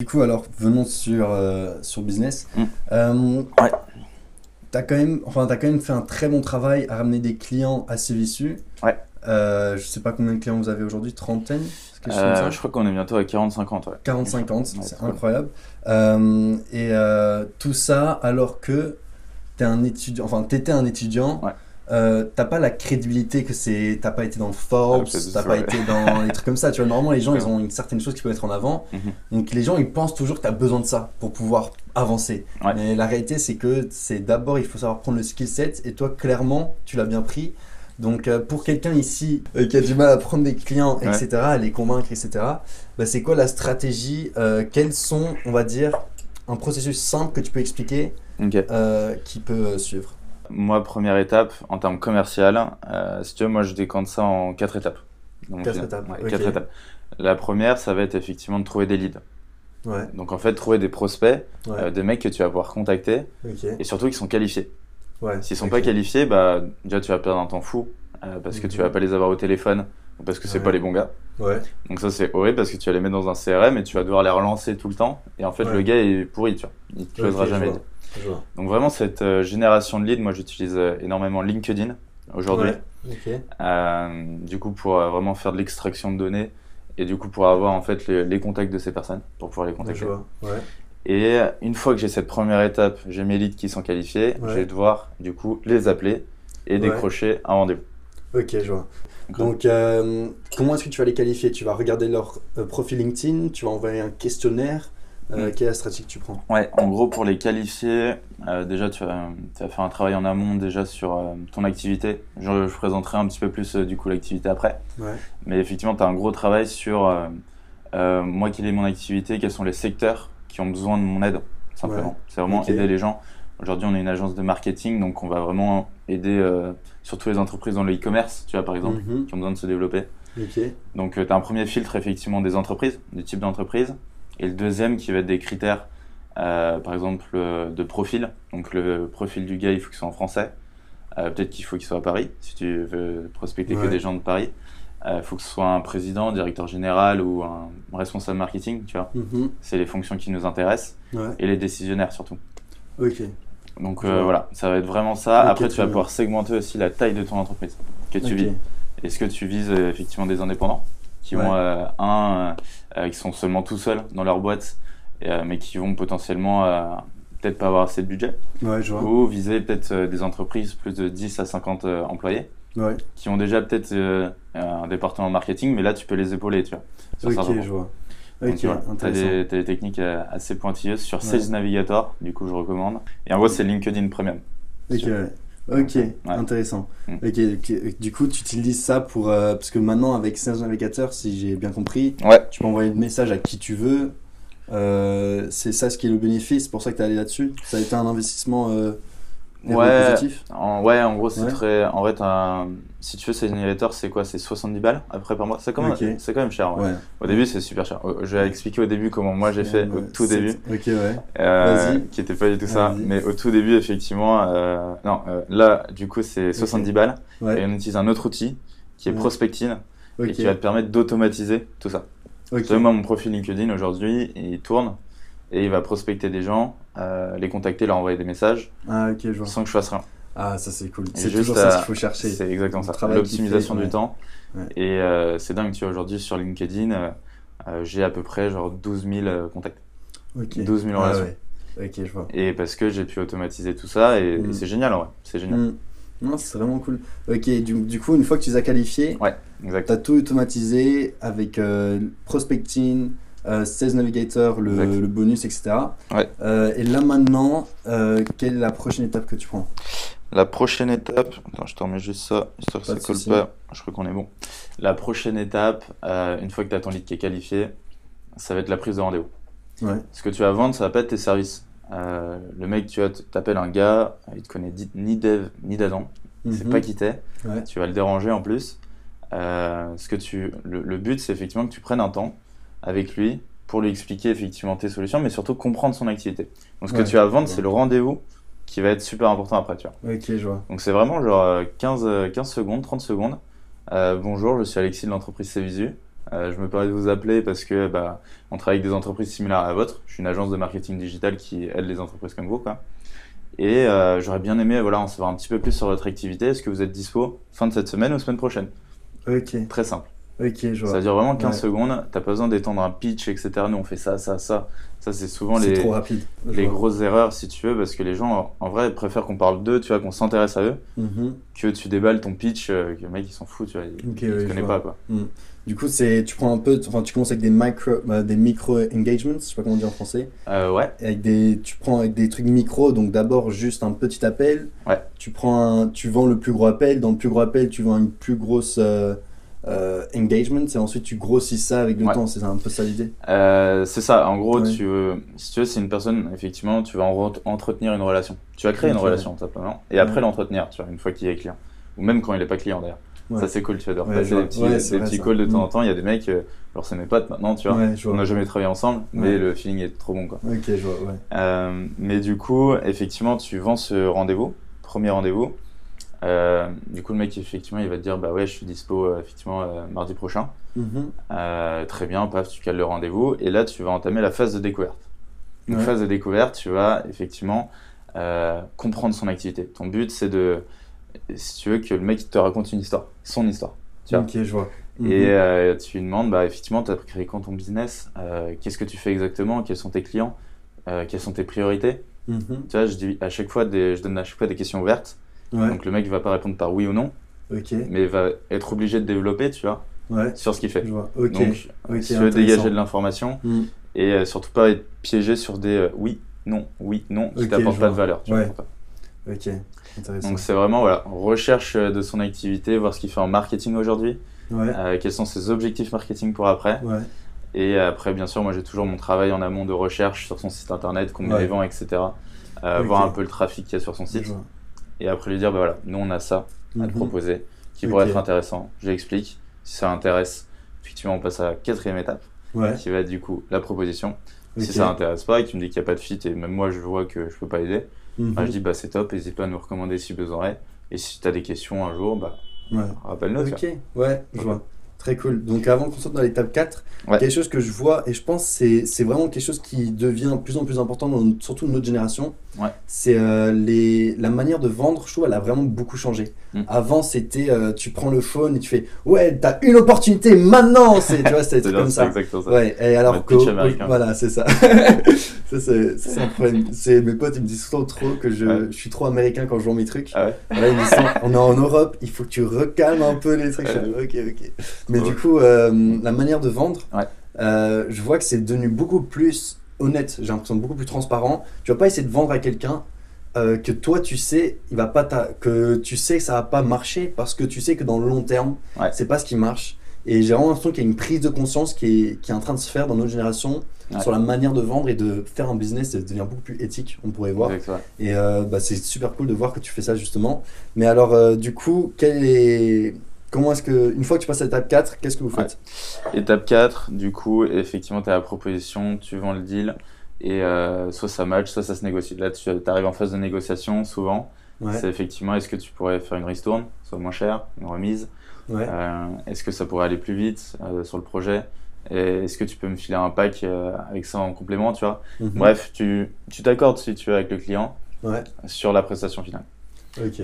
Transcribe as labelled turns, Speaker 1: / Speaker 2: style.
Speaker 1: Du coup, alors, venons sur, euh, sur business.
Speaker 2: Mm.
Speaker 1: Euh,
Speaker 2: Ouais.
Speaker 1: T'as quand, même, enfin, as quand même fait un très bon travail à ramener des clients assez visus.
Speaker 2: Ouais.
Speaker 1: Euh, je sais pas combien de clients vous avez aujourd'hui, trentaine
Speaker 2: Euh, je crois qu'on est bientôt à 40-50. Ouais.
Speaker 1: 40-50,
Speaker 2: Ouais,
Speaker 1: c'est
Speaker 2: cool.
Speaker 1: incroyable. Euh, et tout ça alors que t'es un étudiant, enfin t'étais un étudiant,
Speaker 2: Ouais.
Speaker 1: Euh, t'as pas la crédibilité que c'est, t'as pas été dans Forbes,
Speaker 2: Ah,
Speaker 1: t'as pas
Speaker 2: ouais.
Speaker 1: été dans les trucs comme ça. Tu vois, normalement les gens ils ont une certaine chose qu'ils peuvent mettre en avant,
Speaker 2: Mhm.
Speaker 1: donc les gens ils pensent toujours que t'as besoin de ça pour pouvoir avancer.
Speaker 2: Ouais.
Speaker 1: Mais la réalité c'est que c'est d'abord il faut savoir prendre le skill set et toi clairement tu l'as bien pris. Donc euh, pour quelqu'un ici euh, qui a du mal à prendre des clients, etc., à les convaincre, etc., bah, c'est quoi la stratégie euh, Quels sont, on va dire, un processus simple que tu peux expliquer qui peut suivre?
Speaker 2: Moi, première étape, en termes commercial, euh, si tu veux, moi je décante ça en quatre étapes. Donc,
Speaker 1: Quatre
Speaker 2: euh,
Speaker 1: étapes,
Speaker 2: ouais, quatre étapes. La première, ça va être effectivement de trouver des leads.
Speaker 1: Ouais,
Speaker 2: Donc en fait, trouver des prospects,
Speaker 1: ouais,
Speaker 2: euh, des mecs que tu vas pouvoir contacter et surtout qui sont qualifiés. S'ils sont
Speaker 1: ok.
Speaker 2: pas qualifiés, bah déjà tu vas perdre un temps fou euh, parce que tu vas pas les avoir au téléphone ou parce que c'est
Speaker 1: Ouais.
Speaker 2: pas les bons gars. Donc ça c'est horrible parce que tu vas les mettre dans un CRM et tu vas devoir les relancer tout le temps et en fait le gars est pourri, tu vois. Il te closera jamais. Donc vraiment cette euh, génération de leads, moi j'utilise euh, énormément LinkedIn aujourd'hui.
Speaker 1: Ouais.
Speaker 2: Euh, du coup pour vraiment faire de l'extraction de données et du coup pour avoir en fait les, les contacts de ces personnes pour pouvoir les contacter.
Speaker 1: Ouais,
Speaker 2: Et une fois que j'ai cette première étape, j'ai mes leads qui sont qualifiés,
Speaker 1: Ouais.
Speaker 2: je vais devoir du coup les appeler et décrocher un rendez-vous.
Speaker 1: ok, je vois.
Speaker 2: Donc,
Speaker 1: comment est-ce que tu vas les qualifier? Tu vas regarder leur profil LinkedIn, tu vas envoyer un questionnaire. Euh,
Speaker 2: Mm.
Speaker 1: Quelle est la stratégie que tu prends?
Speaker 2: Ouais, en gros, pour les qualifier, euh, déjà, tu vas, tu vas faire un travail en amont déjà sur euh, ton activité. Je, je présenterai un petit peu plus du coup l'activité après.
Speaker 1: Ouais,
Speaker 2: Mais effectivement, tu as un gros travail sur moi, quelle est mon activité, quels sont les secteurs qui ont besoin de mon aide, simplement.
Speaker 1: Ouais.
Speaker 2: C'est vraiment aider les gens. Aujourd'hui, on est une agence de marketing, donc on va vraiment aider surtout les entreprises dans le e-commerce, tu vois, par exemple,
Speaker 1: Mhm.
Speaker 2: qui ont besoin de se développer. Donc, tu as un premier filtre, effectivement, des entreprises, du type d'entreprise. Et le deuxième qui va être des critères, euh, par exemple, euh, de profil. Donc, le profil du gars, il faut qu'il soit en français. Euh, Peut-être qu'il faut qu'il soit à Paris, si tu veux prospecter que des gens de Paris. Il faut que ce soit un président, directeur général ou un responsable marketing, tu vois.
Speaker 1: Mhm.
Speaker 2: C'est les fonctions qui nous intéressent.
Speaker 1: Ouais,
Speaker 2: Et les décisionnaires, surtout.
Speaker 1: ok.
Speaker 2: Donc, voilà, ça va être vraiment ça. Après, tu vas pouvoir segmenter aussi la taille de ton entreprise que tu
Speaker 1: Ok.
Speaker 2: vis. Est-ce que tu vises effectivement des indépendants? Qui
Speaker 1: Ouais.
Speaker 2: vont, euh, un, euh, euh, qui sont seulement tout seuls dans leur boîte, mais qui vont potentiellement peut-être pas avoir assez de budget,
Speaker 1: Ouais, je vois.
Speaker 2: ou viser peut-être des entreprises plus de 10 à 50 euh, employés,
Speaker 1: Ouais,
Speaker 2: qui ont déjà peut-être un département marketing, mais là tu peux les épauler, tu vois.
Speaker 1: ok, je vois.
Speaker 2: Donc,
Speaker 1: Ok,
Speaker 2: voilà, t'as
Speaker 1: intéressant.
Speaker 2: des, t'as des techniques assez pointilleuses sur
Speaker 1: Ouais.
Speaker 2: Sales Navigator, du coup je recommande. Et en gros c'est LinkedIn Premium.
Speaker 1: Ok, ouais. Ok,
Speaker 2: Ouais.
Speaker 1: intéressant.
Speaker 2: Mm.
Speaker 1: Ok. Du coup, tu utilises ça pour. euh, parce que maintenant, avec Sales Navigator, si j'ai bien compris,
Speaker 2: Ouais,
Speaker 1: tu peux envoyer le message à qui tu veux. Euh, c'est ça ce qui est le bénéfice, c'est pour ça que tu es allé là-dessus. Ça a été un investissement euh,
Speaker 2: Ouais.
Speaker 1: positif.
Speaker 2: En, ouais, en gros, c'est
Speaker 1: Ouais.
Speaker 2: très. En un- si tu veux, c'est Navigator, c'est quoi? C'est 70 balles après par mois? C'est quand, même-
Speaker 1: Ok.
Speaker 2: c'est quand même cher. ouais.
Speaker 1: Ouais.
Speaker 2: Au début, c'est super cher. Euh, Je vais expliquer au début comment moi j'ai fait au tout début,
Speaker 1: Ok, ouais.
Speaker 2: euh, qui était pas du tout ça. Mais au tout début, effectivement, euh, non, euh, là, du coup, c'est 70 balles. Et on utilise un autre outil qui est. Prospecting et
Speaker 1: Ok.
Speaker 2: qui va te permettre d'automatiser tout ça. Moi, mon profil LinkedIn aujourd'hui, il tourne et il va prospecter des gens, euh, les contacter, leur envoyer des messages
Speaker 1: Ah, ok, je vois.
Speaker 2: sans que je fasse rien.
Speaker 1: Ah, ça c'est cool. C'est toujours ça qu'il faut chercher.
Speaker 2: C'est exactement ça. L'optimisation du temps.
Speaker 1: Ouais.
Speaker 2: Et euh, c'est dingue, tu vois, aujourd'hui sur LinkedIn, euh, j'ai à peu près genre 12 000 euh, contacts.
Speaker 1: Ok.
Speaker 2: 12 000
Speaker 1: Ah,
Speaker 2: relations.
Speaker 1: ouais. Ok, je vois.
Speaker 2: Et parce que j'ai pu automatiser tout ça et,
Speaker 1: Mm.
Speaker 2: et c'est génial en vrai. C'est génial.
Speaker 1: Hmm. Non, c'est vraiment cool. Ok, du, du coup, une fois que tu les as qualifiés,
Speaker 2: Ouais,
Speaker 1: tu as tout automatisé avec Prospecting, euh, Sales Navigator, le, bonus, etc.
Speaker 2: Ouais.
Speaker 1: Euh, et là maintenant, euh, quelle est la prochaine étape que tu prends?
Speaker 2: La prochaine étape, attends, je te remets juste ça, histoire que ça colle pas. Je crois qu'on est bon. La prochaine étape, euh, une fois que tu as ton lead qui est qualifié, ça va être la prise de rendez-vous.
Speaker 1: Ouais.
Speaker 2: Ce que tu vas vendre, ça va pas être tes services. Le mec, tu t'appelles un gars, il te connaît ni dev ni d'Adam, il sait
Speaker 1: Mhm.
Speaker 2: pas qui t'es,
Speaker 1: Ouais.
Speaker 2: tu vas le déranger en plus. Ce que tu, le, le but, c'est effectivement que tu prennes un temps avec lui pour lui expliquer effectivement tes solutions, mais surtout comprendre son activité. Donc ce
Speaker 1: Ouais,
Speaker 2: que tu vas vendre, c'est le rendez-vous qui va être super important après, tu vois.
Speaker 1: Ok, je vois.
Speaker 2: Donc c'est vraiment genre euh, 15, euh, 15 secondes, 30 secondes. Euh, bonjour, je suis Alexis de l'entreprise Cvisu. Euh, je me permets de vous appeler parce que bah, on travaille avec des entreprises similaires à la vôtre. Je suis une agence de marketing digital qui aide les entreprises comme vous. Quoi. Et euh, j'aurais bien aimé voilà, en savoir un petit peu plus sur votre activité. Est-ce que vous êtes dispo fin de cette semaine ou semaine prochaine?
Speaker 1: Ok.
Speaker 2: Très simple.
Speaker 1: Ok, je vois.
Speaker 2: Ça dure vraiment 15
Speaker 1: Ouais.
Speaker 2: secondes. T'as pas besoin d'étendre un pitch, etc. Nous, on fait ça, ça, ça. Ça, c'est souvent les,
Speaker 1: trop rapide.
Speaker 2: Les
Speaker 1: vois.
Speaker 2: grosses erreurs, si tu veux, parce que les gens, en vrai, préfèrent qu'on parle d'eux, tu vois, qu'on s'intéresse à eux,
Speaker 1: Mhm.
Speaker 2: que tu déballes ton pitch, euh, que le mec, il s'en fout, tu vois. Il,
Speaker 1: Ok,
Speaker 2: il
Speaker 1: ouais,
Speaker 2: te
Speaker 1: je
Speaker 2: connaît pas, quoi.
Speaker 1: Du coup, c'est tu prends un peu, enfin tu commences avec des micro, euh, des micro engagements, je sais pas comment on dit en français.
Speaker 2: Euh, ouais.
Speaker 1: Avec des, tu prends avec des trucs micro, donc d'abord juste un petit appel.
Speaker 2: Ouais.
Speaker 1: Tu prends, un, tu vends le plus gros appel. Dans le plus gros appel, tu vends une plus grosse euh, euh, engagement, et ensuite tu grossis ça avec le
Speaker 2: Ouais.
Speaker 1: temps. C'est un peu ça l'idée.
Speaker 2: Euh, c'est ça, en gros,
Speaker 1: Ouais.
Speaker 2: tu veux, si tu veux, c'est une personne, effectivement, tu vas en- entretenir une relation. Tu vas créer une relation, simplement, et après l'entretenir, tu vois, une fois qu'il est client. Ou même quand il n'est pas client, d'ailleurs. Ça, c'est cool, tu vas passer des petits,
Speaker 1: c'est
Speaker 2: des petits calls de temps
Speaker 1: Mm.
Speaker 2: en temps. Il y a des mecs, euh, alors c'est mes potes maintenant, tu vois. On n'a jamais travaillé ensemble, mais le feeling est trop bon, quoi.
Speaker 1: Ok, je vois. Ouais.
Speaker 2: Euh, mais du coup, effectivement, tu vends ce rendez-vous, premier rendez-vous. Euh, du coup, le mec, effectivement, il va te dire Bah ouais, je suis dispo, euh, effectivement, euh, mardi prochain.
Speaker 1: Mhm.
Speaker 2: Très bien, paf, tu cales le rendez-vous. Et là, tu vas entamer la phase de découverte.
Speaker 1: Ouais.
Speaker 2: phase de découverte, tu vas effectivement comprendre son activité. Ton but, c'est de, si tu veux, que le mec te raconte une histoire, son histoire. Tu vois.
Speaker 1: Ok, je vois.
Speaker 2: Et
Speaker 1: Mhm.
Speaker 2: euh, tu lui demandes, bah, effectivement, tu as créé quand ton business? Qu'est-ce que tu fais exactement? Quels sont tes clients? Quelles sont tes priorités?
Speaker 1: Mhm.
Speaker 2: tu vois, je, dis à chaque fois des, je donne à chaque fois des questions ouvertes.
Speaker 1: Ouais.
Speaker 2: Donc le mec va pas répondre par oui ou non, mais il va être obligé de développer, tu vois,
Speaker 1: Ouais.
Speaker 2: sur ce qu'il fait.
Speaker 1: Je vois. Ok.
Speaker 2: Donc,
Speaker 1: Ok,
Speaker 2: si tu veux
Speaker 1: intéressant.
Speaker 2: dégager de l'information
Speaker 1: Mhm.
Speaker 2: et euh, surtout pas être piégé sur des euh, oui, non, oui, non, qui t'apportent pas de valeur. Tu
Speaker 1: Ouais.
Speaker 2: vois.
Speaker 1: Ok. Intéressant.
Speaker 2: Donc c'est vraiment voilà, recherche euh, de son activité, voir ce qu'il fait en marketing aujourd'hui, euh, quels sont ses objectifs marketing pour après. Et après, bien sûr, moi j'ai toujours mon travail en amont de recherche sur son site internet, combien il vend, etc. Euh. Voir un peu le trafic qu'il y a sur son site. Et après lui dire, bah voilà, nous on a ça. à te
Speaker 1: Mhm.
Speaker 2: proposer, qui pourrait être intéressant. Je l'explique. Si ça intéresse, effectivement, on passe à la quatrième étape,
Speaker 1: Ouais.
Speaker 2: qui va être du coup la proposition. Si ça intéresse pas et que tu me dis qu'il n'y a pas de fit et même moi je vois que je peux pas aider,
Speaker 1: Mhm.
Speaker 2: bah, je dis bah c'est top, n'hésite pas à nous recommander si besoin est. Et si tu as des questions un jour, bah
Speaker 1: Ouais.
Speaker 2: rappelle-nous.
Speaker 1: Ok, ouais, je vois. Très cool. Donc avant qu'on sorte dans l'étape 4,
Speaker 2: Ouais.
Speaker 1: quelque chose que je vois, et je pense c'est- c'est vraiment quelque chose qui devient de plus en plus important, dans, surtout dans notre génération,
Speaker 2: Ouais.
Speaker 1: c'est euh, les- la manière de vendre, je trouve, elle a vraiment beaucoup changé.
Speaker 2: Mm.
Speaker 1: Avant, c'était, euh, tu prends le phone et tu fais, ouais, t'as une opportunité maintenant, c'est, tu vois, c'était comme ça.
Speaker 2: exactement ça.
Speaker 1: Ouais, et alors que, voilà, c'est ça. ça, c'est, un problème. C'est, mes potes, ils me disent souvent trop que je,
Speaker 2: Ouais.
Speaker 1: je suis trop américain quand je vends mes trucs.
Speaker 2: Ah
Speaker 1: Voilà, ils me disent, on est en Europe, il faut que tu recalmes un peu les trucs. Ok, ok. Mais du coup, euh, la manière de vendre,
Speaker 2: Ouais.
Speaker 1: euh, je vois que c'est devenu beaucoup plus honnête. J'ai l'impression beaucoup plus transparent. Tu vas pas essayer de vendre à quelqu'un euh, que toi tu sais, il va pas que tu sais que ça va pas marcher parce que tu sais que dans le long terme,
Speaker 2: Ouais.
Speaker 1: c'est pas ce qui marche. Et j'ai vraiment l'impression qu'il y a une prise de conscience qui est, qui est en train de se faire dans notre génération
Speaker 2: Ouais.
Speaker 1: sur la manière de vendre et de faire un business. Ça devient beaucoup plus éthique, on pourrait voir. Et euh, bah, c'est super cool de voir que tu fais ça justement. Mais alors, euh, du coup, quel est... comment est-ce que, une fois que tu passes à l'étape 4, qu'est-ce que vous faites
Speaker 2: Étape 4, du coup, effectivement, tu as la proposition, tu vends le deal, et euh, soit ça match, soit ça se négocie. Là, tu arrives en phase de négociation, souvent.
Speaker 1: Ouais,
Speaker 2: C'est effectivement, est-ce que tu pourrais faire une ristourne, soit moins cher, une remise
Speaker 1: ouais,
Speaker 2: Euh, Est-ce que ça pourrait aller plus vite euh, sur le projet Et Est-ce que tu peux me filer un pack avec ça en complément, tu vois
Speaker 1: Mhm.
Speaker 2: Bref, tu tu t'accordes si tu veux avec le client sur la prestation finale.
Speaker 1: ok.